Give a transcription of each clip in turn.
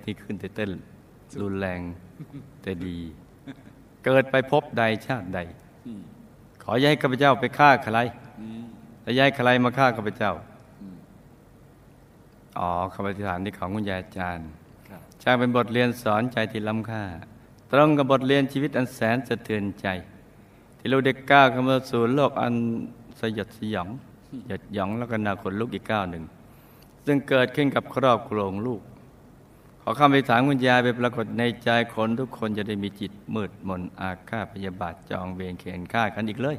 สนี้ขึ้นแต่เต้นรุนแรงแต่ดี เกิดไปพบใดชาติใด ขออย่าให้ข้าพเจ้าไปฆ่าใครและย้ายใครมาฆ่าข้าพเจ้าอ๋อคำอธิษฐานที่ของคุณยายอาจารย์ช่างเป็นบทเรียนสอนใจที่ล้ำค่า ตรงกับบทเรียนชีวิตอันแสนสะเทือนใจ ที่เราเด็กก้าวเข้ามาสู่โลกอันสยดสยองหยดหยองแล้วก็นาขนลุกอีกก้าวหนึ่ง ซึ่งเกิดขึ้นกับครอบครัวของลูก ขอคำไปถามคุณยายไปปรากฏในใจคนทุกคนจะได้มีจิตมืดมนอาฆาตพยาบาทจองเวรเขียนฆ่ากันอีกเลย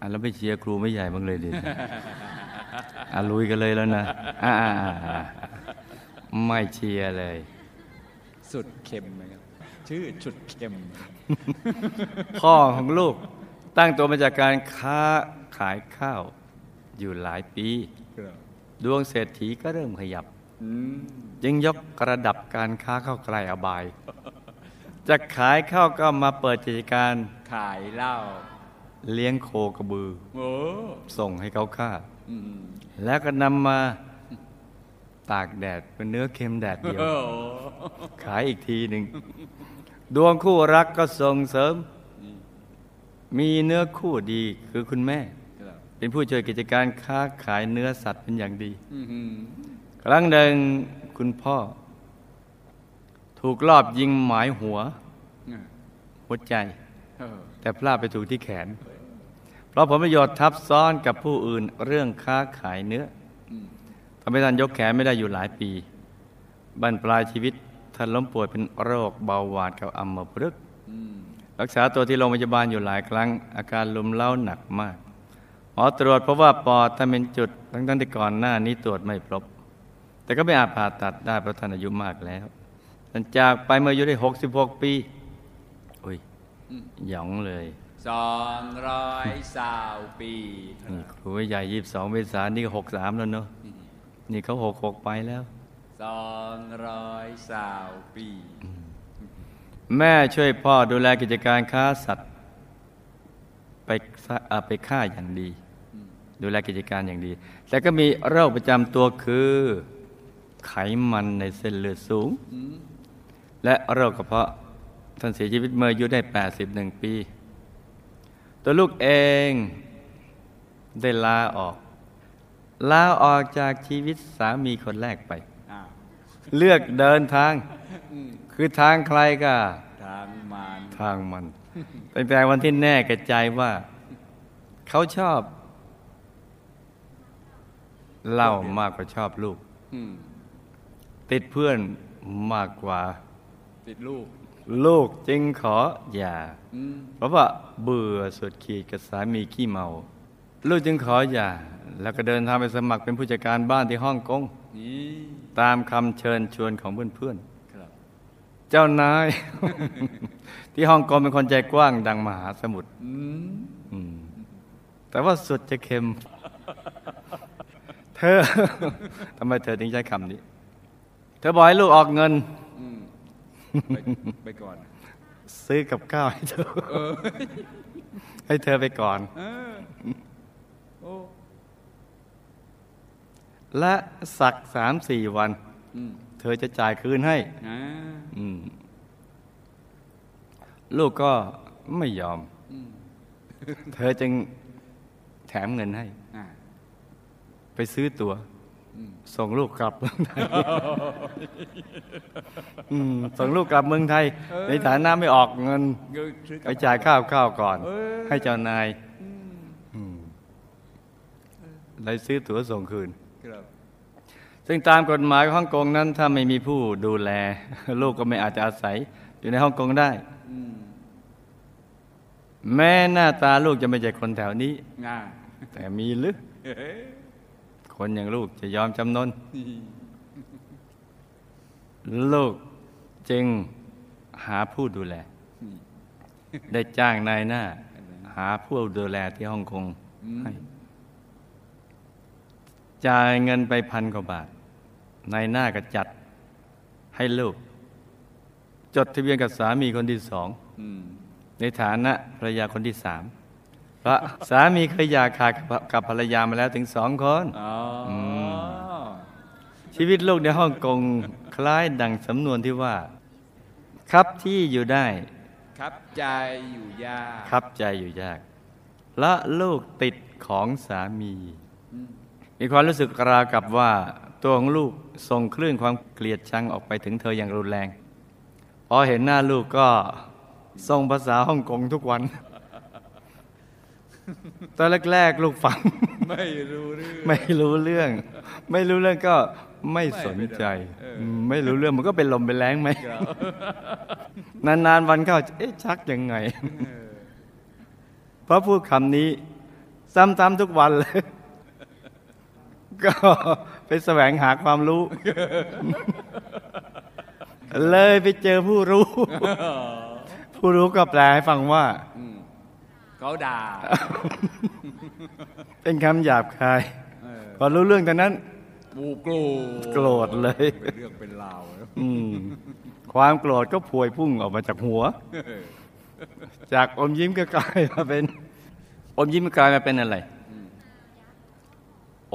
อะแล้วไม่เชียร์ครูไม่ใหญ่บ้างเลยดิอะลุยกันเลยแล้วนะอ่าไม่เชียร์เลย สุดเค็มไหมครับชื่อชุดเค็ม พ่อของลูก ตั้งตัวมาจากการค้าขายข้าว อยู่หลายปี ดวงเศรษฐีก็เริ่มขยับ จึงยกระดับการค้าเข้าไกลอบาย จะขายข้าวก็มาเปิดกิจการขายเหล้าเลี้ยงโคกระบือโอ้ส่งให้เขาฆ่าอืมแล้วก็นำมาตากแดดเป็นเนื้อเค็มแดดเดียวโอ้ขายอีกทีหนึ่ง ดวงคู่รักก็ส่งเสริม มีเนื้อคู่ดีคือคุณแม่ครับเป็นผู้ช่วยกิจการค้าขายเนื้อสัตว์เป็นอย่างดีอื้อหือ ครั้งหนึ่งคุณพ่อ ถูกลอบยิงหมายหัวอะหัวใจเออแต่พลาดไปถูกที่แขน เพราะผลประโยชน์ทับซ้อนกับผู้อื่นเรื่องค้าขายเนื้ออืมทำให้ท่านยกแขนไม่ได้อยู่หลายปีบั้นปลายชีวิตท่านล้มป่วยเป็นโรคเบาหวานกับอัมพฤกษ์อืมรักษาตัวที่โรงพยาบาลอยู่หลายครั้ง อาการลุมเล้าหนักมากหมอตรวจเพราะว่าปอดท่านเป็นจุด ทั้งๆที่ก่อนหน้านี้ตรวจไม่พบ แต่ก็ไม่อาจผ่าตัดได้เพราะท่านอายุมากแล้วท่านจากไปเมื่ออายุได้ 66 ปี อุ้ยหยองเลยสองร้อยสาวปีนี่ครูใหญ่ยี่สิบสองเมษายนนี่ก็หกสามแล้วเนาะนี่เขาหกหกไปแล้วสองร้อยสาวปี แม่ช่วยพ่อดูแลกิจการค้าสัตว์ ไปซ่าเอ่อไปฆ่าอย่างดี ดูแลกิจการอย่างดี แต่ก็มีโรคประจำตัวคือ ไขมันในเส้นเลือดสูง และโรคกระเพาะท่านเสียชีวิตเมื่ออายุได้ 81 ปี ตัวลูกเองได้ลาออกลาออกจากชีวิตสามีคนแรกไปอ้าวเลือกเดินทางอืมคือทางใครก็ ทางมารทางมันตั้งแต่วันที่แน่กระใจว่า เขาชอบเหล่ามากกว่าชอบลูกอืม ติดเพื่อนมากกว่า ติดลูก ลูกจึงขออย่าอืมเพราะว่าเบื่อสุดขีดกับสามีขี้เมา ลูกจึงขออย่า แล้วก็เดินทางไปสมัครเป็นผู้จัดการบ้านที่ฮ่องกงนี่ตามคำเชิญชวนของเพื่อนครับๆเจ้านาย ที่ฮ่องกงเป็นคนใจกว้างดังมหาสมุทรอืมอืมแต่ว่าสุดจะเค็ม เธอทำไมเธอถึงใช้คำนี้เธอบอกให้ลูกออกเงินอืมไปไปก่อน ซื้อกับข้าวให้เธอให้เธอไปก่อนเออโอ้และสักสามสี่วันอืมเธอจะจ่ายคืนให้อ่าอืมลูกก็ไม่ยอมอืมเธอจึงแถมเงินให้อ่าไปซื้อตัว๋วอืม ส่งลูกกลับเมืองไทยอืมส่งลูกกลับเมืองไทย ในฐานะไม่ออกเงินก็ซื้อไปกับจ่ายข้าวข้าวก่อนเออให้เจ้านายอืมเลยซื้อตั๋วส่งคืนครับซึ่งตามกฎหมายของฮ่องกงนั้น ถ้าไม่มีผู้ดูแล ลูกก็ไม่อาจจะอาศัย อยู่ในฮ่องกงได้อืมแม้หน้าตาลูกจะไม่ใช่คนแถวนี้ง่าแต่มีหรือเฮ้ย คนอย่างลูกจะยอมจำนน ลูกจึงหาผู้ดูแล ได้จ้างนายหน้า หาผู้ดูแลที่ฮ่องกงให้จ่ายเงินไปพันกว่าบาท นายหน้าก็จัดให้ลูก จดทะเบียนกับสามีคนที่สองอืมในฐานะภรรยาคนที่สาม เพราะสามีเคยหย่าขาดกับภรรยามาแล้วถึงสองคนอ๋ออมชีวิตลูกในฮ่องกงคล้ายดังสำนวนที่ว่า ครับที่อยู่ได้ ครับใจอยู่ยาก ครับใจอยู่ยาก และลูกติดของสามีอืมมีความรู้สึกราวกับว่า ตัวของลูกส่งคลื่นความเกลียดชังออกไปถึงเธออย่างรุนแรง พอเห็นหน้าลูกก็ส่งภาษาฮ่องกงทุกวัน ตอนแรกๆลูกฟัง ไม่รู้เรื่อง ไม่รู้เรื่อง ไม่รู้เรื่องก็ไม่สนใจเออมไม่รู้เรื่องมันก็เป็นลมเป็นแรงไหมครับนานๆวันเข้าเอ๊ะชักยังไง เพราะพูดคำนี้ ซ้ำๆทุกวันเลย ก็ไปแสวงหาความรู้ เลยไปเจอผู้รู้ ผู้รู้ก็แปลให้ฟังว่าอืม เขาด่า เป็นคำหยาบคายเออพอรู้เรื่องตอนนั้นบูโกรธโกรธเลยเป็นเรื่องเป็นราวแล้วอืมความโกรธก็พวยพุ่งออกมาจากหัว จากอมยิ้มก็กลายมาเป็น อมยิ้มก็กลายมาเป็นอะไร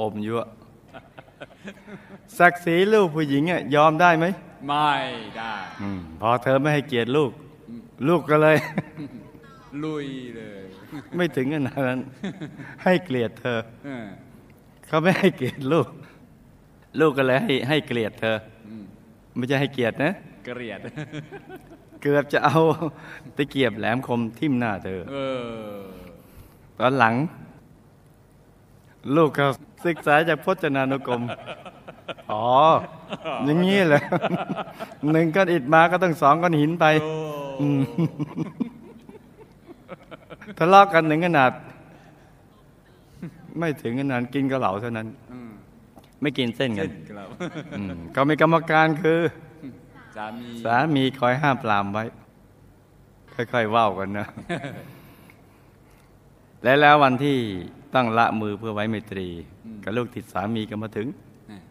อมยั่วศักดิ์ศรีลูกผู้หญิงอะยอมได้ไหมไม่ได้อมพอเธอไม่ให้เกียรติลูก ลูกก็เลย ลุยเลย ไม่ถึงขนาดนั้น ให้เกลียดเธอเออเขาไม่ให้เกียรติลูก ลูกก็เลยให้ให้เกลียดเธออืมไม่ใช่ให้เกียรตินะเกลียด เกือบจะเอาตะเกียบแหลมคมทิ่มหน้าเธอเออตอนหลัง ลูกเขาศึกษาจากพจนานุกรม อ๋อ อย่างนี้เลยหนึ่งก้อนอิฐมาก็ต้องสองก้อนหินไปโอ้อืม ทะเลาะกันถึงขนาด ไม่ถึงขนาดกินกระเหลาเท่านั้นอืมไม่กินเส้นกัเช่นนครับอืมก็มีกรรมการคือสามีสามีคอยห้ามปรามไว้ ค่อยๆเว่าวกันนะและแล้ววันที่ตั้งละมือเพื่อไว้ไมตรีกับลูกติดสามีก็มาถึงเนี่ย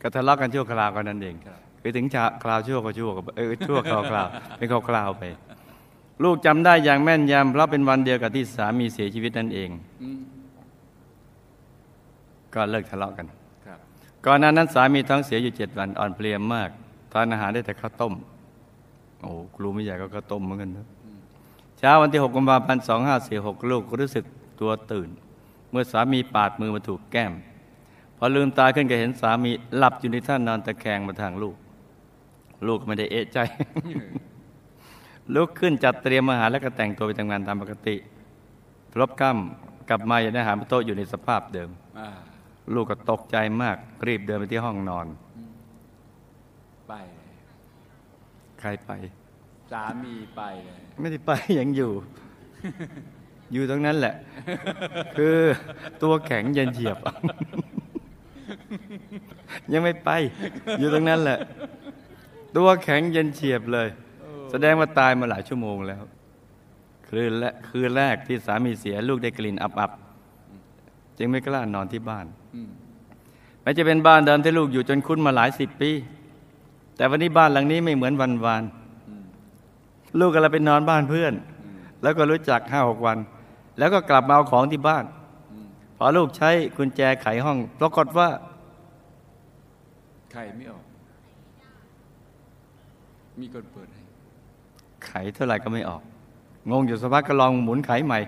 ก็ทะเลาะกันชั่วคราวกันนั่นเองครับคือถึงชาคราวชั่วก็ชั่วก็เออชั่วคราวคราวเป็นคราวคราวไป ลูกจำได้อย่างแม่นยำเพราะเป็นวันเดียวกับที่สามีเสียชีวิตนั่นเองอืมก็เลิกทะเลาะกันครับก่อนหน้านั้นสามีท้องเสียอยู่เจ็ดวันอ่อนเพลียมากทานอาหารได้แต่ข้าวต้ม โอ้ครูไม่ใหญ่ก็ข้าวต้มเหมือนกันนะเช้าวันที่6กุมภาพันธ์2546ลูกรู้สึกตัวตื่น เมื่อสามีปาดมือมาถูกแก้ม พอลืมตาขึ้นก็เห็นสามีหลับอยู่ในท่านอนตะแคงมาทางลูก ลูกก็ไม่ได้เอะใจ ลุกขึ้นจัดเตรียมอาหารแล้วก็แต่งตัวไปทำงานตามปกติพลบค่ำกลับมายังได้อาหารบนโต๊ะอยู่ในสภาพเดิมอ่าลูกก็ตกใจมากรีบเดินไปที่ห้องนอน ไป ใครไป สามีไปเลยไม่ได้ไปยังอยู่ อยู่ตรงนั้นแหละ คือตัวแข็งเย็นเฉียบ ยังไม่ไป อยู่ตรงนั้นแหละ ตัวแข็งเย็นเฉียบเลย แสดงว่าตายมาหลายชั่วโมงแล้วคืนและคืนแรกที่สามีเสียลูกได้กลิ่นอับๆจึงไม่กล้านอนที่บ้านอืมแม้จะเป็นบ้านเดิมที่ลูกอยู่จนคุ้นมาหลายสิบปี แต่วันนี้บ้านหลังนี้ไม่เหมือนวันวานอืมลูกก็เลยไปนอนบ้านเพื่อนอืมแล้วก็รู้จักห้าหกวัน แล้วก็กลับมาเอาของที่บ้านอืมพอลูกใช้กุญแจไขห้องปรากฏว่าใครไม่ออก มีคนเปิดให้ ไขเท่าไหร่ก็ไม่ออก งงอยู่สักพักก็ลองหมุนไขใหม่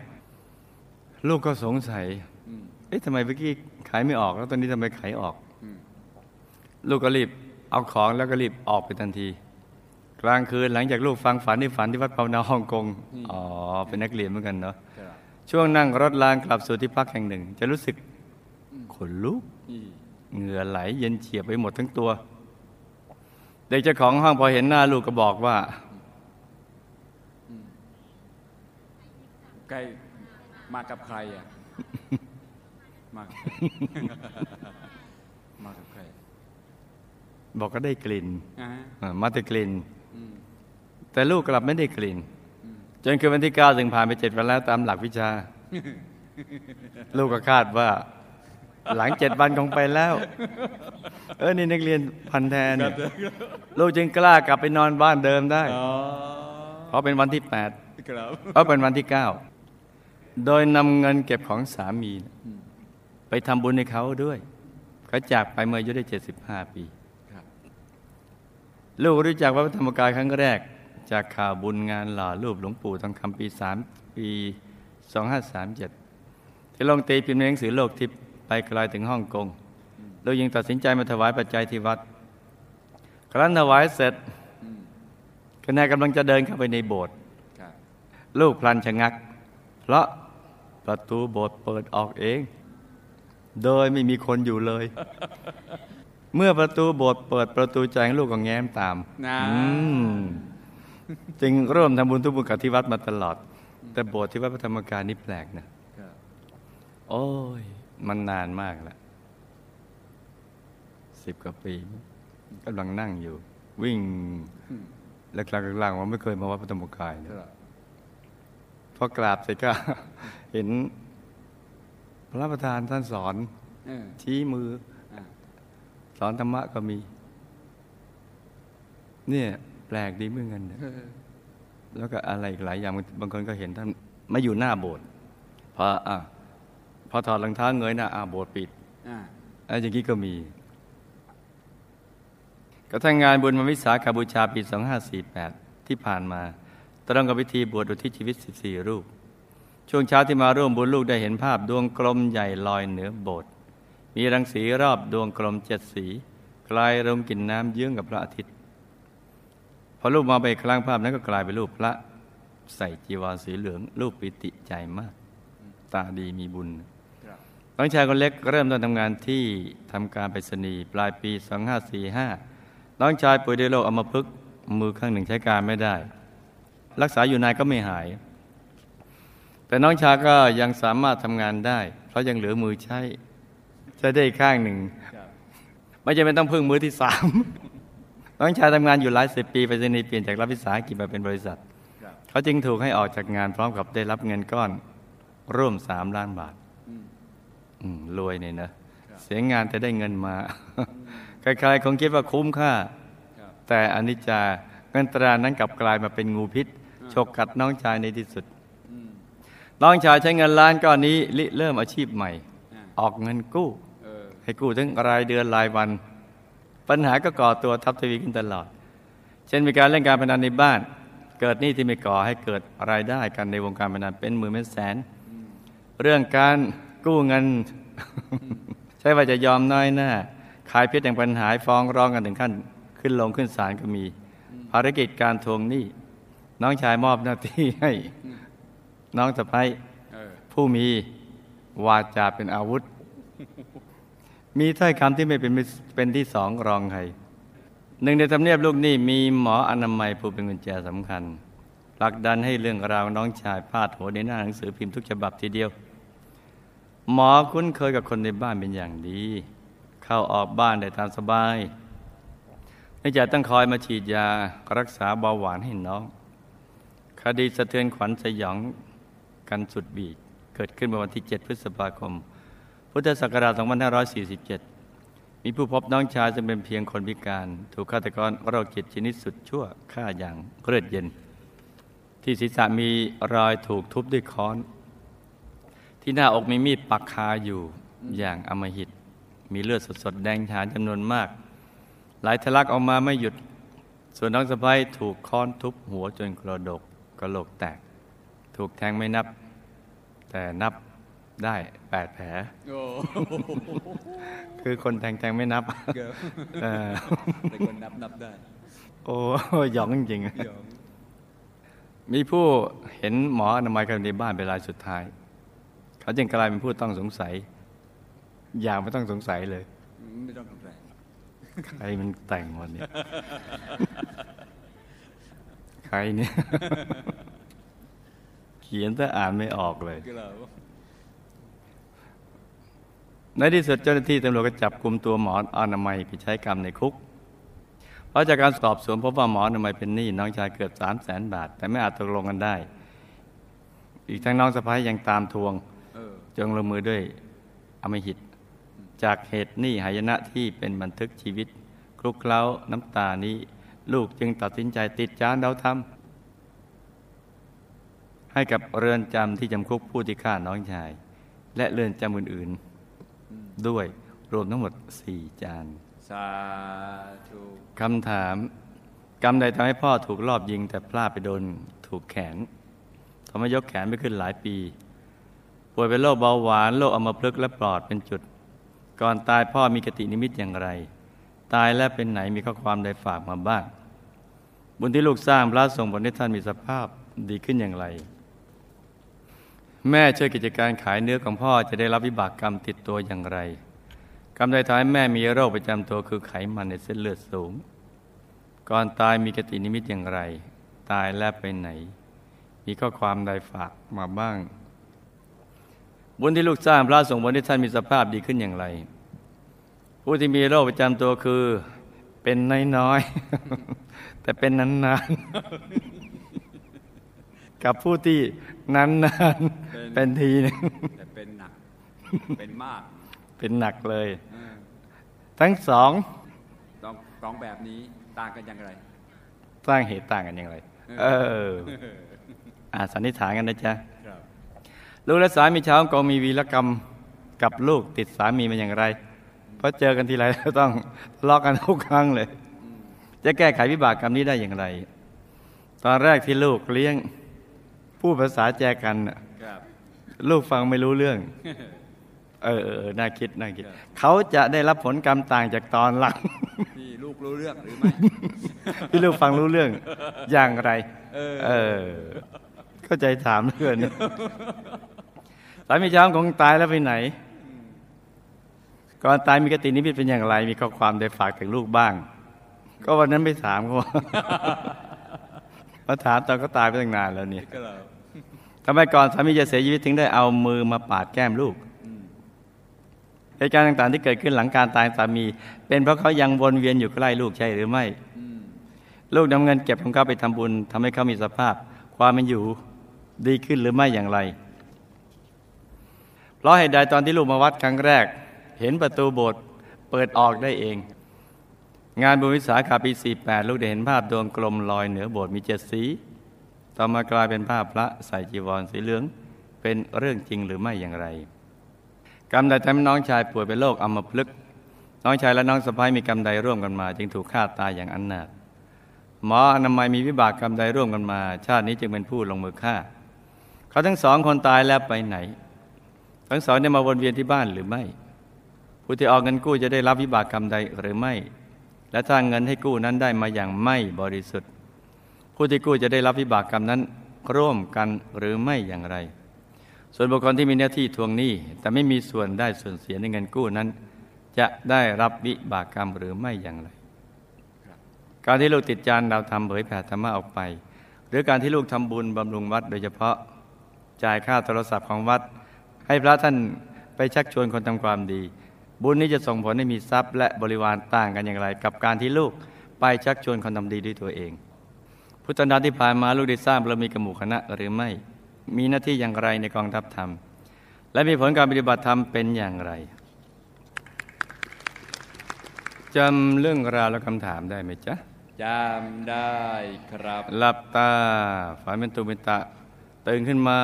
ลูกก็สงสัย เอ๊ะทำไมเมื่อกี้ไขไม่ออก แล้วตอนนี้ทำไมไขออกอลูกก็รีบเอาของแล้วก็รีบออกไปทันที กลางคืนหลังจากลูกฟังฝันที่ฝันที่วัดภาวนาฮ่องกง อ๋อ เป็นนักเรียนเหมือนกันเนาะ ช่วงนั่งรถรางกลับสู่ที่พักแห่งหนึ่ง จะรู้สึกขนลุกเหงื่อไหลเย็นเฉียบไปหมดทั้งตัว เด็กเจ้าของห้องพอเห็นหน้าลูกก็บอกว่า ใครมากับใครอะมากับใครมากับใคร บอกก็ได้กลิ่นอ่าอ่ามาแต่กลิ่นอืมแต่ลูกกลับไม่ได้กลิ่น จนคืนวันที่เก้าถึงผ่านไปเจ็ดวันแล้วตามหลักวิชา ลูกก็คาดว่า หลังเจ็ดวันคงไปแล้ว เออนี่นักเรียนพันแทนเนี่ยลูกจึงกล้ากลับไปนอนบ้านเดิมได้อ๋อเพราะเป็นวันที่แปดครับเพราะเป็นวันที่เก้า โดยนำเงินเก็บของสามี ไปทำบุญให้เขาด้วยก็จากไปเมื่ออายุได้ 75 ปีครับลูกรู้จักวัดพระธรรมกายครั้งแรก จากข่าวบุญงานหล่อรูปหลวงปู่ทองคำปี 3 ปี 2537 ที่ลงตีพิมพ์ในหนังสือโลกทิพย์ไปไกลถึงฮ่องกงลูกยังตัดสินใจมาถวายปัจจัยที่วัด ครั้นถวายเสร็จอืมขณะกำลังจะเดินเข้าไปในโบสถ์ครับลูกพลันชะงัก เพราะ ประตูโบสถ์เปิดออกเอง โดยไม่มีคนอยู่เลย เมื่อประตูโบสถ์เปิดประตูใจของลูกก็แง้มตามนะอืมจึงร่วมทำบุญทุกบุญกับที่วัดมาตลอด แต่โบสถ์ที่วัดพระธรรมกายนี่แปลกนะครับโอ้ย มันนานมากแล้วสิบกว่าปีกำลังนั่งอยู่ วิ่งอืมแล้วกลางๆล่างว่าไม่เคยมาวัดพระธรรมกายคนะรับ พอกราบเสร็จก็เห็นพระประธานท่านสอนเออชี้มืออะสอนธรรมะก็มี เนี่ย แปลกดีเหมือนกันเนี่ยเออแล้วก็อะไรอีกหลายอย่างบางคนก็เห็นท่านมาอยู่หน้าโบสถ์พออะพอถอดรองเท้าเงยหน้าอ่าโบสถ์ปิดอะอะไรอย่างนี้ก็มีกระทั่งงานบุญมาวิสาขบูชาปี 2548 ที่ผ่านมา ตรงกับพิธีบวชอุทิศชีวิต 14 รูป ช่วงเช้าที่มาร่วมบุญลูกได้เห็นภาพดวงกลมใหญ่ลอยเหนือโบสถ์มีรังสีรอบดวงกลมเจ็ดสีกลายลงกินน้ำเยื้องกับพระอาทิตย์พอรูปมาไปครั้งภาพนั้นก็กลายเป็นรูปพระใส่จีวรสีเหลืองรูปปิติใจมาก ตาดีมีบุญครับน้องชายคนเล็กเริ่มต้นทำงานที่ทำการไปรษณีย์ปลายปี 2545 น้องชายป่วยด้วยโรคอัมพฤกษ์มือข้างหนึ่งใช้การไม่ได้ รักษาอยู่นานก็ไม่หาย แต่น้องชายก็ยังสามารถทำงานได้ เพราะยังเหลือมือใช้ ใช้ได้อีกข้างหนึ่ง ไม่จำเป็นต้องพึ่งมือที่สามน้องชายทำงานอยู่หลายสิบปีไปรษณีเปลี่ยนจากรัฐวิสาหกิจมาเป็นบริษัท เขาจึงถูกให้ออกจากงานพร้อมกับได้รับเงินก้อนร่วมสามล้านบาทรวยเนี่ยนะ เสียงานแต่ได้เงินมาใครๆคงคิดว่าคุ้มค่า แต่อนิจจาเงินตรานั้นกลับกลายมาเป็นงูพิษ ฉกกัดน้องชายในที่สุดอืมน้องชายใช้เงินล้านก้อนนี้ริเริ่มอาชีพใหม่อะออกเงินกู้เออให้กู้ทั้งรายเดือนรายวัน ปัญหาก็ก่อตัวทับทวีขึ้นตลอด เช่นมีการเล่นการพนันในบ้าน เกิดหนี้ที่ไม่ก่อให้เกิดรายได้กันในวงการพนันเป็นหมื่นเป็นแสน เรื่องการกู้เงิน ใช่ว่าจะยอมน้อยหน้าขายเพชรแห่งปัญหาฟ้องร้องกันถึงขั้น ขึ้นลงขึ้นศาลก็มี ภารกิจการทวงหนี้ น้องชายมอบหน้าที่ให้ น้องสะพ้ยเออผู้มีวาจาเป็นอาวุธ มีถ้อยคำที่ไม่เป็นมิตรเป็นที่สองรองใครหนึ่งในทำเนียบลูกหนี้มีหมออนามัยผู้เป็นกุญแจสำคัญผลักดันให้เรื่องราวน้องชายพาดหัวในหน้าหนังสือพิมพ์ทุกฉบับทีเดียว หมอคุ้นเคยกับคนในบ้านเป็นอย่างดี เข้าออกบ้านได้ตามสบายไม่จะต้องคอยมาฉีดยารักษาเบาหวานให้น้อง คดีสะเทือนขวัญสยองกันสุดบีบเกิดขึ้นเมื่อวันที่ 7 พฤษภาคม พุทธศักราช 2547 มีผู้พบน้องชายซึ่งเป็นเพียงคนพิการ ถูกฆาตกรโรคจิตชนิดสุดชั่วฆ่าอย่างเลือดเย็น ที่ศีรษะมีรอยถูกทุบด้วยค้อน ที่หน้าอกมีมีดปักคาอยู่อย่างอมหิต มีเลือดสดๆ แดงฉานจำนวนมากไหลทะลักออกมาไม่หยุด ส่วนน้องสะพ้ยถูกค้อนทุบหัวจนกระดก กระโหลกแตก ถูกแทงไม่นับ แต่นับได้แปดแผลโอ้คือคนแทงแทงไม่นับเกือบเออแต่คนนับนับได้ โอ้หยองจริงยอมๆมีผู้เห็นหมออนามัยกันในบ้านเป็นรายสุดท้าย เขาจึงกลายเป็นผู้ต้องสงสัย อย่างไม่ต้องสงสัยเลย ไม่ต้องสงสัยใครมันแต่งวันนี้ ใครเนี่ย เขียนแต่อ่านไม่ออกเลยก็เราในที่สุดเจ้าหน้าที่ตำรวจก็จับกลุ่มตัวหมออนามัยไปใช้กรรมในคุก เพราะจากการสอบสวนพบว่าหมออนามัยเป็นหนี้น้องชายเกือบสามแสนบาท แต่ไม่อาจตกลงกันได้ อีกทั้งน้องสะพ้ายยังตามทวงเออจงลงมือด้วยอำมหิต จากเหตุหนี้หายนะที่เป็นบันทึกชีวิตคลุกเคล้าน้ำตานี้ ลูกจึงตัดสินใจติดจานเราทำให้กับเรือนจำที่จำคุกผู้ที่ฆ่าน้องชาย และเรือนจำอื่นๆ ด้วยรวมทั้งหมดสี่จานสาธุคำถาม กรรมใดทำให้พ่อถูกลอบยิงแต่พลาดไปโดนถูกแขนทำให้ยกแขนไม่ขึ้นหลายปี ป่วยเป็นโรคเบาหวานโรคอัมพฤกษ์และปลอดเป็นจุด ก่อนตายพ่อมีกตินิมิตอย่างไร ตายแล้วเป็นไหนมีข้อความใดฝากมาบ้างบุญที่ลูกสร้างพระส่งผลให้ท่านมีสภาพดีขึ้นอย่างไร แม่ช่วยกิจการขายเนื้อของพ่อจะได้รับวิบากกรรมติดตัวอย่างไรกรรมใดทำให้แม่มีโรคประจำตัวคือไขมันในเส้นเลือดสูง ก่อนตายมีกตินิมิตอย่างไร ตายแล้วไปไหน มีข้อความใดฝากมาบ้าง บุญที่ลูกสร้างพระส่งผลให้ท่านมีสภาพดีขึ้นอย่างไร ผู้ที่มีโรคประจำตัวคือ เป็นน้อยๆ แต่เป็นนานๆ กับผู้ที่นานๆ เป็นทีหนึงแต่เป็นหนัก เป็นมาก เป็นหนักเลยเออทั้งสองต้องต้องแบบนี้ต่างกันอย่างไร สร้างเหตุต่างกันอย่างไร เอออาสันนิษฐานกันนะจ๊ะครับลูกและสามีชาวฮ่องกงมีวีรกรรมกับลูกติดสามีมันอย่างไร เพราะเจอกันทีไรต้องทะเลาะกันทุกครั้งเลย จะแก้ไขวิบากกรรมนี้ได้อย่างไร ตอนแรกที่ลูกเลี้ยงผู้ภาษาแจกันน่ะครับลูกฟังไม่รู้เรื่อง เออเออเออน่าคิดน่าคิดครับเขาจะได้รับผลกรรมต่างจากตอนหลังที่ลูกรู้เรื่องหรือไม่ที่ลูกฟังรู้เรื่องอย่างไร เออเออเข้าใจถามเพื่อนสามีช้างของตายแล้วไปไหน ก่อนตายมีกตินิมิตเป็นอย่างไร มีข้อความได้ฝากถึงลูกบ้าง ก็วันนั้นไม่ถามเขามาถามตอนเขาตายไปตั้งนานแล้วเนี่ยก็เราทำไมก่อนสามีจะเสียชีวิตถึงได้เอามือมาปาดแก้มลูกอืมเหตุการณ์ต่างๆที่เกิดขึ้นหลังการตายของสามี เป็นเพราะเขายังวนเวียนอยู่ใกล้ลูกใช่หรือไม่อืมลูกนำเงินเก็บของเขาไปทำบุญทำให้เขามีสภาพ ความเป็นอยู่ดีขึ้นหรือไม่อย่างไร เพราะเหตุใดตอนที่ลูกมาวัดครั้งแรก เห็นประตูโบสถ์เปิดออกได้เอง งานบุญวิสาขาปี 48 ลูกได้เห็นภาพดวงกลมลอยเหนือโบสถ์มีเจ็ดสี ต่อมากลายเป็นภาพพระใส่จีวรสีเหลือง เป็นเรื่องจริงหรือไม่อย่างไร กรรมใดทำให้น้องชายป่วยเป็นโรคอัมพฤกษ์น้องชายและน้องสะพ้ายมีกรรมใดร่วมกันมา จึงถูกฆ่าตายอย่างอันนาถหมออนามัยมีวิบากกรรมใดร่วมกันมา ชาตินี้จึงเป็นผู้ลงมือฆ่า เขาทั้งสองคนตายแล้วไปไหน ทั้งสองได้มาวนเวียนที่บ้านหรือไม่ ผู้ที่ออกเงินกู้จะได้รับวิบากกรรมใดหรือไม่ และถ้าเงินให้กู้นั้นได้มาอย่างไม่บริสุทธิ์ ผู้ที่กู้จะได้รับวิบากกรรมนั้นร่วมกันหรือไม่อย่างไร ส่วนบุคคลที่มีหน้าที่ทวงหนี้แต่ไม่มีส่วนได้ส่วนเสียในเงินกู้นั้น จะได้รับวิบากกรรมหรือไม่อย่างไร การที่ลูกติดจานดาวทำเผยแผ่ธรรมะออกไป หรือการที่ลูกทำบุญบำรุงวัด โดยเฉพาะจ่ายค่าโทรศัพท์ของวัด ให้พระท่านไปชักชวนคนทำความดี บุญนี้จะส่งผลให้มีทรัพย์และบริวารต่างกันอย่างไร กับการที่ลูกไปชักชวนคนทำดีด้วยตัวเอง พุทธนาที่ผ่านมาลูกได้สร้างบารมีกับหมู่คณะหรือไม่ มีหน้าที่อย่างไรในกองทัพธรรม และมีผลการปฏิบัติธรรมเป็นอย่างไรจำเรื่องราวและคำถามได้ไหมจ๊ะจำได้ครับหลับตาฝันเป็นตุเป็นตะ ตื่นขึ้นมา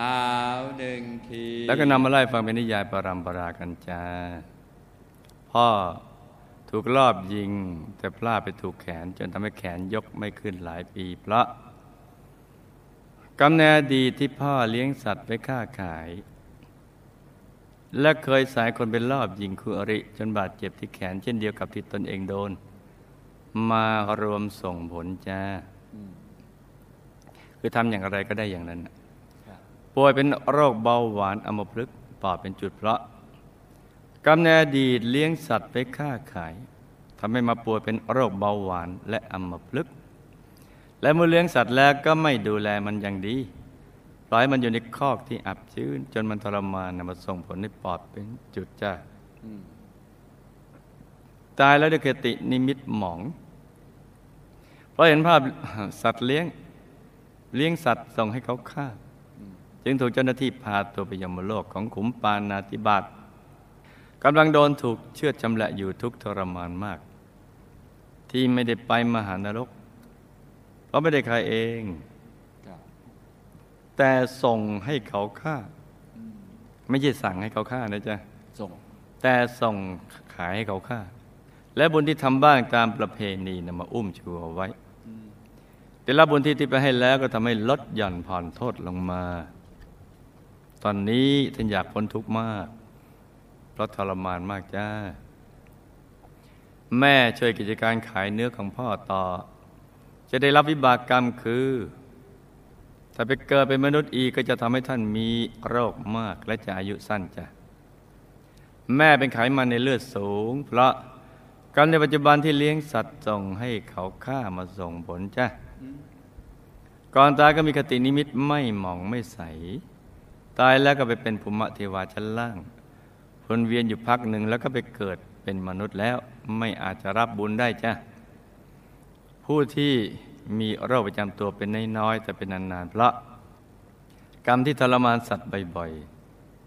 หาวหนึ่งที แล้วก็นำมาไล่ฟังเป็นนิยายปรำปรากันจ้าพ่อถูกลอบยิง แต่พลาดไปถูกแขน จนทำให้แขนยกไม่ขึ้นหลายปีเพราะกำเนิดอดีตที่พ่อเลี้ยงสัตว์ไปค้าขาย และเคยสายคนเป็นลอบยิงคู่อริ จนบาดเจ็บที่แขนเช่นเดียวกับที่ตนเองโดน มารวมส่งผลจ้าอืม คือทำอย่างไรก็ได้อย่างนั้นน่ะครับป่วยเป็นโรคเบาหวานอัมพฤกษ์ปอดเป็นจุดเพราะกำเนิดอดีตเลี้ยงสัตว์ไปค้าขายทำให้มาป่วยเป็นโรคเบาหวานและอัมพฤกษ์และเมื่อเลี้ยงสัตว์แล้วก็ไม่ดูแลมันอย่างดี ปล่อยมันอยู่ในคอกที่อับชื้น จนมันทรมานนำมาส่งผลให้ปอดเป็นจุดจ้าอืมตายแล้วด้วยคตินิมิตหมอง เพราะเห็นภาพสัตว์เลี้ยง เลี้ยงสัตว์ส่งให้เขาฆ่าอืมจึงถูกเจ้าหน้าที่พาตัวไปยมโลกของขุมปานาติบาตกำลังโดนถูกเชือดชำแหละอยู่ทุกข์ทรมานมาก ที่ไม่ได้ไปมหานรก เพราะไม่ได้ใครเองครับแต่ส่งให้เขาฆ่าอืมไม่ใช่สั่งให้เขาฆ่านะจ๊ะส่งแต่ส่งขายให้เขาฆ่า และบุญที่ทำบ้างตามประเพณีนำมาอุ้มชูเอาไว้ แต่ละบุญที่ที่ไปให้แล้วก็ทำให้ลดหย่อนผ่อนโทษลงมา ตอนนี้ท่านอยากพ้นทุกข์มาก เพราะทรมานมากจ้า แม่ช่วยกิจการขายเนื้อของพ่อต่อ จะได้รับวิบากกรรมคือถ้าไปเกิดเป็นมนุษย์อีกก็จะทำให้ท่านมีโรคมากและจะอายุสั้นจ้ะ แม่เป็นไขมันในเลือดสูง เพราะกรรมในปัจจุบันที่เลี้ยงสัตว์ส่งให้เขาฆ่ามาส่งผลจ้ะ ก่อนตายก็มีคตินิมิตไม่หมองไม่ใส ตายแล้วก็ไปเป็นภูมิเทวาชั้นล่างวนเวียนอยู่พักหนึ่งแล้วก็ไปเกิดเป็นมนุษย์แล้วไม่อาจจะรับบุญได้จ้ะผู้ที่มีโรคประจำตัวเป็นน้อยๆแต่เป็นนานๆเพราะกรรมที่ทรมานสัตว์บ่อย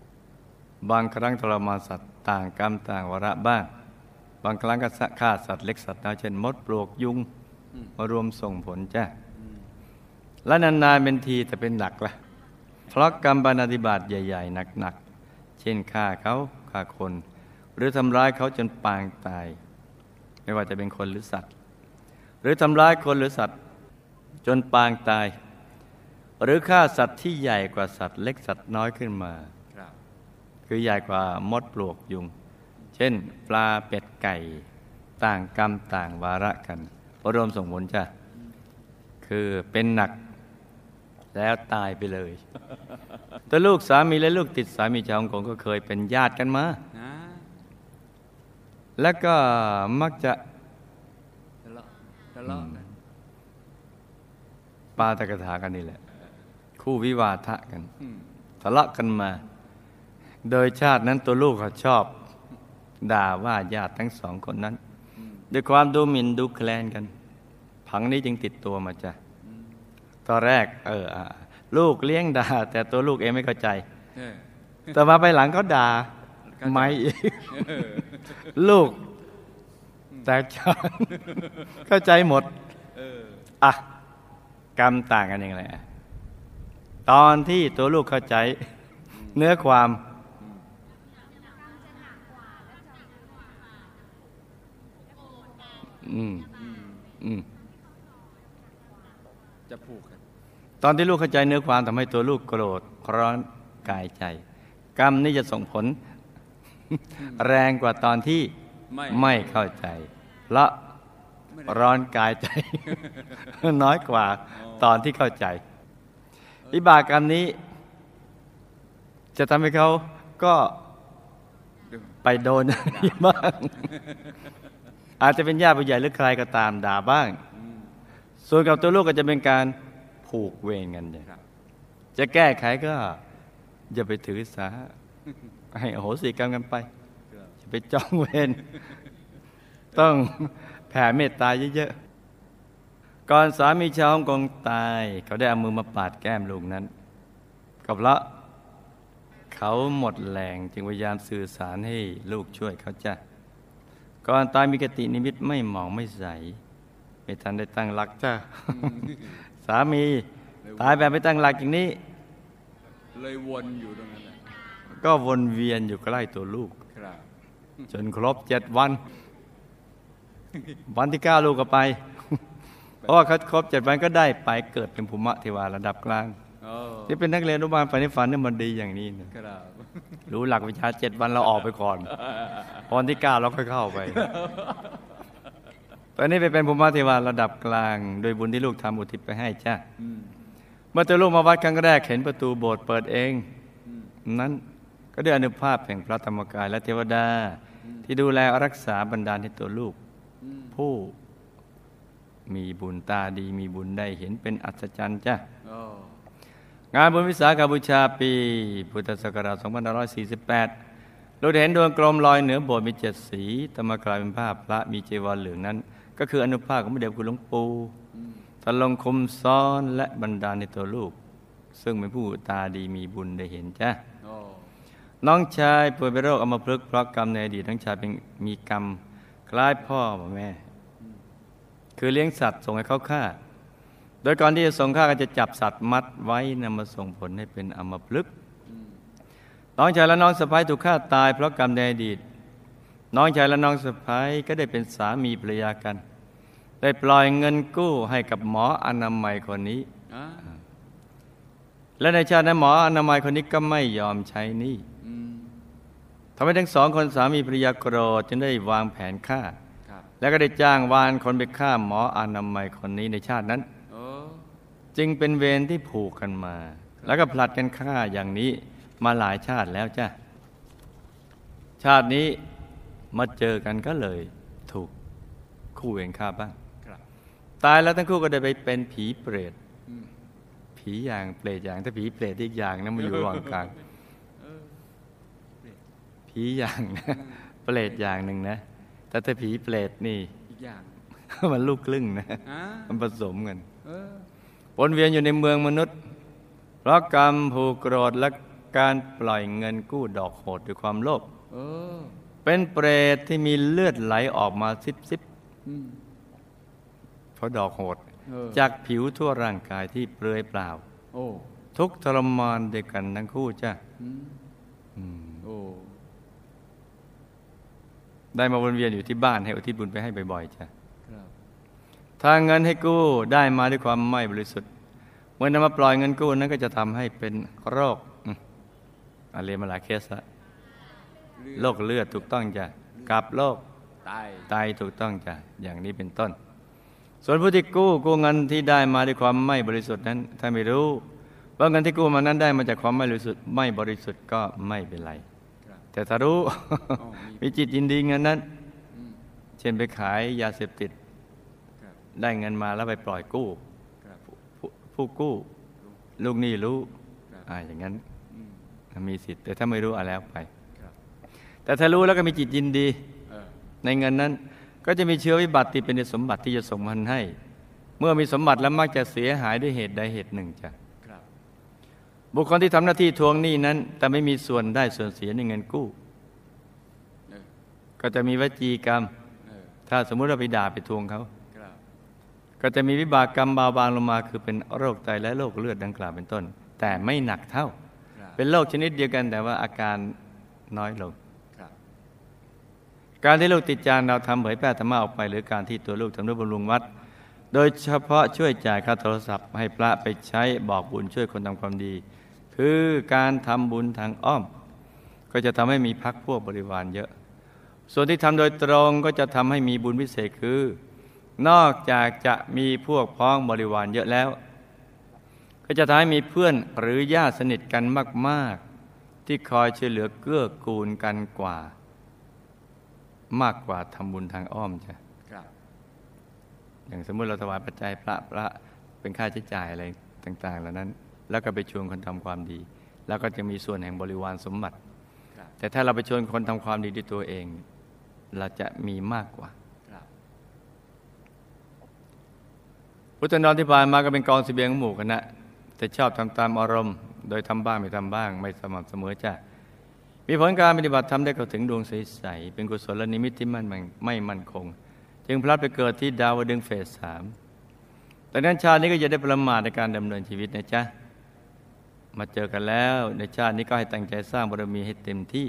ๆ บางครั้งทรมานสัตว์ต่างกรรมต่างวระบ้าง บางครั้งก็ฆ่าสัตว์เล็กสัตว์น้อยเช่นมดปลวกยุง มารวมส่งผลจ้ะและนานๆเป็นทีแต่เป็นหนักละ่ะ เพราะกรรมปฏิบัติใหญ่ ๆ หนัก ๆ เช่นฆ่าเขาฆ่าคน หรือทำร้ายเขาจนปางตาย ไม่ว่าจะเป็นคนหรือสัตว์ หรือทำร้ายคนหรือสัตว์ จนปางตาย หรือฆ่าสัตว์ที่ใหญ่กว่าสัตว์เล็กสัตว์น้อยขึ้นมาครับคือใหญ่กว่ามดปลวกยุง เช่น ปลาเป็ดไก่ ต่างกรรมต่างวาระกัน รวมส่งผลจ้ะ คือเป็นหนักแล้วตายไปเลย แต่ลูกสามีและลูกติดสามีชาวฮ่องกงก็เคยเป็นญาติกันมา แล้วก็มักจะทะเลาะทะเลาะกันปาตกถากันนี่แหละ คู่วิวาทะกันทะเลาะกันมา โดยชาตินั้นตัวลูกเขาชอบ ด่าว่าญาติทั้งสองคนนั้น ด้วยความดูหมิ่นดูแคลนกัน ผังนี้จึงติดตัวมาจ้ะตอนแรก เออลูกเลี้ยงด่า แต่ตัวลูกเองไม่เข้าใจแต่มาไปหลังเขาด่าเข้าไม่ลูก แต่ฉันเข้าใจหมดอะกรรมต่างกันอย่างไรตอนที่ตัวลูกเข้าใจ เนื้อความ อืมอืมอืมจะผูกกันตอนที่ลูกเข้าใจเนื้อความทำให้ตัวลูกโกรธร้อนกายใจ กรรมนี่จะส่งผล แรงกว่าตอนที่ไม่ไม่เข้าใจเพราะไม่ได้ร้อนกายใจ น้อยกว่าตอนที่เข้าใจวิบากกรรมนี้ จะทำให้เขาก็ดูไปโดนอย่างนี้บ้าง อาจจะเป็นญาติผู้ใหญ่หรือใครก็ตามด่าบ้าง ส่วนกับตัวลูกก็จะเป็นการผูกเวรกันเนี่ยจะแก้ไขก็อย่าไปถือสาให้โหสิกรรมกันไปอย่าไปจ้องเวรต้องแผ่เมตตาเยอะๆ ก่อนสามีชาวฮ่องกงตาย เขาได้เอามือมาปาดแก้มลูกนั้นก็เพราะเขาหมดแรงจึงพยายามสื่อสารให้ลูกช่วยเขาจ้ะ ก่อนตายมีกตินิมิตไม่หมองไม่ใส ไม่ทันได้ตั้งหลักจ้ะสามีตายแบบไม่ตั้งหลักอย่างนี้ เลยวนอยู่ตรงนั้นแหละก็วนเวียนอยู่ใกล้ตัวลูกครับจนครบเจ็ดวัน วันที่เก้าลูกก็ไป เพราะว่าเขาครบเจ็ดวันก็ได้ไปเกิดเป็นภูมิเทวาระดับกลางโอ้ ที่เป็นนักเรียนอนุบาลฝันในฝันเนี่ยมันดีอย่างนี้นะครับรู้หลักวิชาเจ็ดวันเราออกไปก่อนพอวันที่เก้าเราค่อยเข้าไป ตอนนี้ไปเป็นภูมิเทวาระดับกลาง โดยบุญที่ลูกทำอุทิศไปให้จ้าอืมเมื่อตัวลูกมาวัดครั้งแรกเห็นประตูโบสถ์เปิดเองอืมนั้นก็ด้วยอนุภาพแห่งพระธรรมกายและเทวดา ที่ดูแลรักษาบรรดาลให้ตัวลูกอืมผู้มีบุญตาดีมีบุญได้เห็นเป็นอัศจรรย์จ้ะโอ้ งานบุญวิสาขบูชาปีพุทธศักราช 2548 เราเห็นดวงกลมลอยเหนือโบสถ์มีเจ็ดสีแต่มกลายเป็นภาพพระมีเจวรเหลืองนั้น ก็คืออนุภาพของพระเดชคุณหลวงปู่อืมตลงคุมซ้อนและบรรดาในตัวลูก ซึ่งเป็นผู้ตาดีมีบุญได้เห็นจ้ะน้องชายป่วยเป็นโรคอัมพฤกษ์เพราะกรรมในอดีตน้องชายเป็นมีกรรม คล้ายพ่อแม่ คือเลี้ยงสัตว์ส่งให้เขาฆ่า โดยก่อนที่จะส่งฆ่าก็จะจับสัตว์มัดไว้นำมาส่งผลให้เป็นอัมพฤกษ์อืมน้องชายและน้องสะพ้ายถูกฆ่าตายเพราะกรรมในอดีต น้องชายและน้องสะพ้ายก็ได้เป็นสามีภรรยากัน ได้ปล่อยเงินกู้ให้กับหมออนามัยคนนี้อ่าและในชาตินั้นหมออนามัยคนนี้ก็ไม่ยอมใช้หนี้อืมทำให้ทั้งสองคนสามีภรรยาโกรธจึงได้วางแผนฆ่าครับแล้วก็ได้จ้างวานคนไปฆ่าหมออนามัยคนนี้ในชาตินั้นโอ้ จึงเป็นเวรที่ผูกกันมา แล้วก็ผลัดกันฆ่าอย่างนี้มาหลายชาติแล้วจ้ะ ชาตินี้มาเจอกันก็เลยถูกคู่เวรฆ่าบ้างครับตายแล้วทั้งคู่ก็ได้ไปเป็นผีเปรตอืมผีอย่างเปรตอย่างถ้าผีเปรตอีกอย่างนะมาอยู่ระหว่างกลางเออผีอย่างนะเปรตอย่างหนึ่งนะแต่ถ้าผีเปรตนี่อีกอย่างมันลูกครึ่งนะอ่ามันผสมกันเออ วนเวียนอยู่ในเมืองมนุษย์ เพราะกรรมผูกโกรธและการปล่อยเงินกู้ดอกโหดด้วยความโลภเออเป็นเปรตที่มีเลือดไหลออกมาซิบซิบอืมเพราะดอกโหดเออจากผิวทั่วร่างกายที่เปลือยเปล่าโอ้ทุกข์ทรมานด้วยกันทั้งคู่จ้ะอืมอืมโอ้ได้มาวนเวียนอยู่ที่บ้านให้อุทิศบุญไปให้บ่อยๆจ้ะครับ ถ้าเงินให้กู้ได้มาด้วยความไม่บริสุทธิ์ เมื่อนำมาปล่อยเงินกู้นั้นก็จะทำให้เป็นโรคอืมอะเรียนมาหลายเคสละโรคเลือดถูกต้องจ้ะกับโรคตายไตถูกต้องจ้ะอย่างนี้เป็นต้น ส่วนผู้ที่กู้กู้เงินที่ได้มาด้วยความไม่บริสุทธิ์นั้น ถ้าไม่รู้ว่าเงินที่กู้มานั้นได้มาจากความไม่บริสุทธิ์ไม่บริสุทธิ์ก็ไม่เป็นไรครับแต่ถ้ารู้อ๋อมีมีจิตยินดีเงินนั้นอืมเช่นไปขายยาเสพติดครับ ได้เงินมาแล้วไปปล่อยกู้ครับผู้ผู้กู้ ลูกหนี้รู้ครับอ่าอย่างนั้นอืมมีสิทธิ์ แต่ถ้าไม่รู้อะแล้วไปครับแต่ถ้ารู้แล้วก็มีจิตยินดีเออในเงินนั้น ก็จะมีเชื้อวิบัติที่เป็นสมบัติที่จะส่งมันให้ เมื่อมีสมบัติแล้วมักจะเสียหายด้วยเหตุใดเหตุหนึ่งจ้ะครับบุคคลที่ทำหน้าที่ทวงหนี้นั้น แต่ไม่มีส่วนได้ส่วนเสียในเงินกู้เออก็จะมีวจีกรรมเออถ้าสมมุติเราไปด่าไปทวงเขาครับ ก็จะมีวิบากกรรมเบาบางลงมา คือเป็นโรคไตและโรคเลือดดังกล่าวเป็นต้น แต่ไม่หนักเท่าครับเป็นโรคชนิดเดียวกันแต่ว่าอาการน้อยลงครับการที่ลูกติดจานเราทำเผยแพร่ธรรมะออกไป หรือการที่ตัวลูกทำด้วยบำรุงวัด โดยเฉพาะช่วยจ่ายค่าโทรศัพท์ ให้พระไปใช้บอกบุญช่วยคนทำความดี คือการทำบุญทางอ้อม ก็จะทำให้มีพักพวกบริวารเยอะ ส่วนที่ทำโดยตรงก็จะทำให้มีบุญพิเศษคือ นอกจากจะมีพวกพ้องบริวารเยอะแล้ว ก็จะทำให้มีเพื่อนหรือญาติสนิทกันมาก ๆ ที่คอยช่วยเหลือเกื้อกูลกันกว่า มากกว่าทำบุญทางอ้อมจ้ะครับอย่างสมมติเราถวายปัจจัยพระพระเป็นค่าใช้จ่ายอะไรต่าง ๆ เหล่านั้น แล้วก็ไปชวนคนทำความดี แล้วก็จะมีส่วนแห่งบริวารสมบัติครับแต่ถ้าเราไปชวนคนทำความดีด้วยตัวเอง เราจะมีมากกว่า ครับ พุทธนอนที่ผ่านมาก็เป็นกองเสบียงของหมู่คณะแต่ชอบทำตามอารมณ์ โดยทำบ้างไม่ทำบ้าง ไม่สม่ำเสมอจ้ะมีผลการปฏิบัติทำได้เข้าถึงดวงใสๆเป็นกุศลนิมิตที่มั่นไม่มั่นคง จึงพลัดไปเกิดที่ดาวดึงเฟสสามแต่นั้นชาตินี้ก็จะได้ประมาทในการดำเนินชีวิตนะจ๊ะมาเจอกันแล้วในชาตินี้ก็ให้ตั้งใจสร้างบารมีให้เต็มที่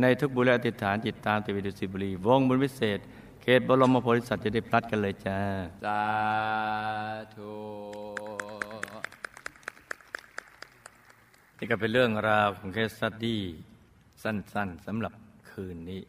ในทุกบุรีอธิษฐานจิตตามติวิดุสิบุรีวงบุญวิเศษ เขตบรมโพธิสัตว์จะได้พลัดกันเลยจ้า สาธุนี่ก็เป็นเรื่องราวของเคสสตดี้สั้นๆสำหรับคืนนี้